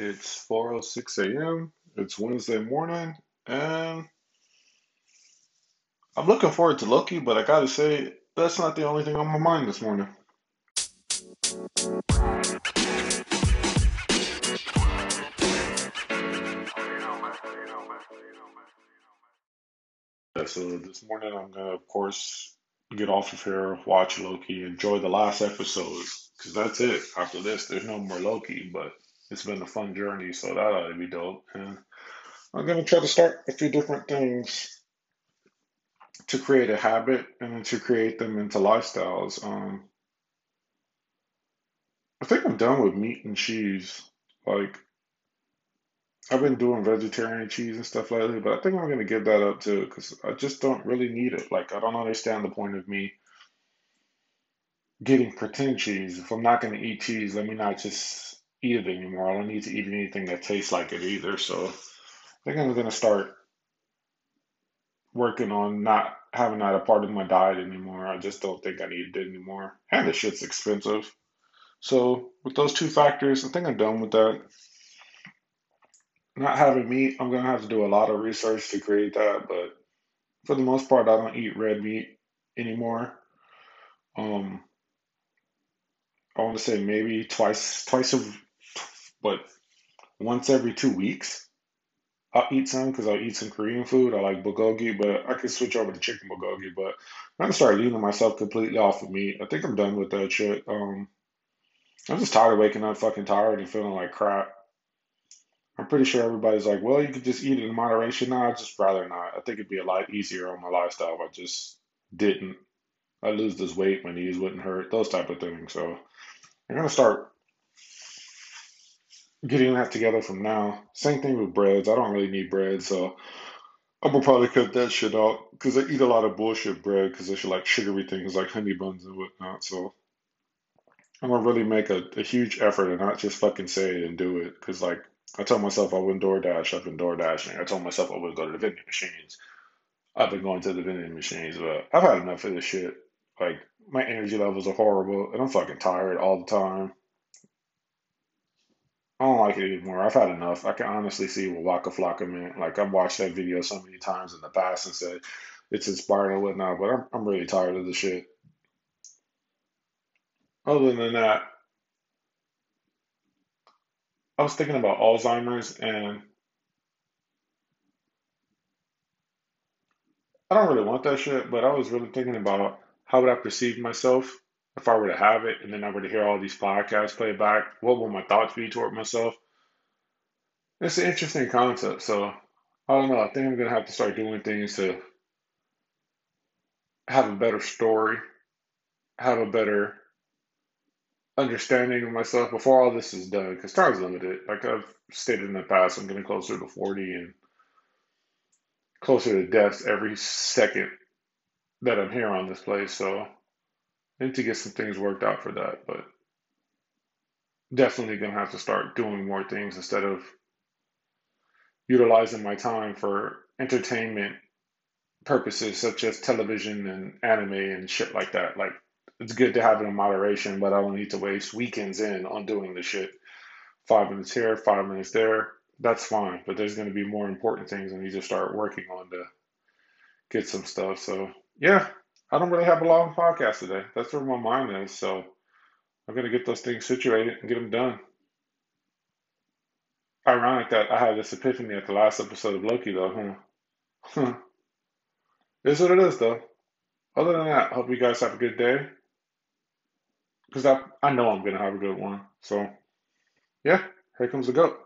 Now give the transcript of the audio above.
It's 4:06 a.m. It's Wednesday morning, and I'm looking forward to Loki, but I gotta say, that's not the only thing on my mind this morning. Yeah, so this morning I'm gonna, of course, get off of here, watch Loki, enjoy the last episode, because that's it. After this, there's no more Loki, but it's been a fun journey, so that ought to be dope. And I'm gonna try to start a few different things to create a habit and to create them into lifestyles. Um, I think I'm done with meat and cheese. Like I've been doing vegetarian cheese and stuff lately, but I think I'm gonna give that up too because I just don't really need it. Like I don't understand the point of me getting pretend cheese. If I'm not gonna eat cheese, let me not just eat it anymore. I don't need to eat anything that tastes like it either. So I think I'm gonna start working on not having that a part of my diet anymore. I just don't think I need it anymore. And the shit's expensive. So with those two factors, I think I'm done with that. Not having meat, I'm gonna have to do a lot of research to create that, but for the most part, I don't eat red meat anymore. Um, I want to say maybe twice, twice a, but once every two weeks, I'll eat some because I'll eat some Korean food. I like bulgogi, but I can switch over to chicken bulgogi. But I'm gonna start leaning myself completely off of meat. I think I'm done with that shit. Um, I'm just tired of waking up fucking tired and feeling like crap. I'm pretty sure everybody's like, well, you could just eat it in moderation. No, I'd just rather not. I think it'd be a lot easier on my lifestyle if I just didn't. I lose this weight, my knees wouldn't hurt, those type of things. So I'm gonna start getting that together from now. Same thing with breads. I don't really need bread, so I'm gonna probably cut that shit out because I eat a lot of bullshit bread because it's like sugary things like honey buns and whatnot. So I'm gonna really make a, a huge effort and not just fucking say it and do it. Because like I told myself I wouldn't DoorDash, I've been DoorDashing. I told myself I wouldn't go to the vending machines. I've been going to the vending machines, but I've had enough of this shit. Like my energy levels are horrible, and I'm fucking tired all the time. I don't like it anymore. I've had enough. I can honestly see what Waka Flocka meant. Like I've watched that video so many times in the past and said it's inspiring and whatnot, but I'm I'm really tired of the shit. Other than that, I was thinking about Alzheimer's and I don't really want that shit, but I was really thinking about how would I perceive myself if I were to have it and then I were to hear all these podcasts play back. What would my thoughts be toward myself? It's an interesting concept. So I don't know. I think I'm gonna have to start doing things to have a better story, have a better understanding of myself before all this is done. Because time's limited. Like I've stated in the past, I'm getting closer to 40 and closer to death every second that I'm here on this place. So need to get some things worked out for that. But definitely gonna have to start doing more things instead of utilizing my time for entertainment purposes such as television and anime and shit like that. Like it's good to have it in moderation, but I don't need to waste weekends in on doing the shit. Five minutes here, five minutes there. That's fine, but there's going to be more important things I need to start working on to get some stuff. So yeah, I don't really have a long podcast today. That's where my mind is. So I'm gonna get those things situated and get them done. Ironic that I had this epiphany at the last episode of Loki, though, huh? It's what it is, though. Other than that, hope you guys have a good day. Because I, I know I'm going to have a good one. So, yeah, here comes the goat.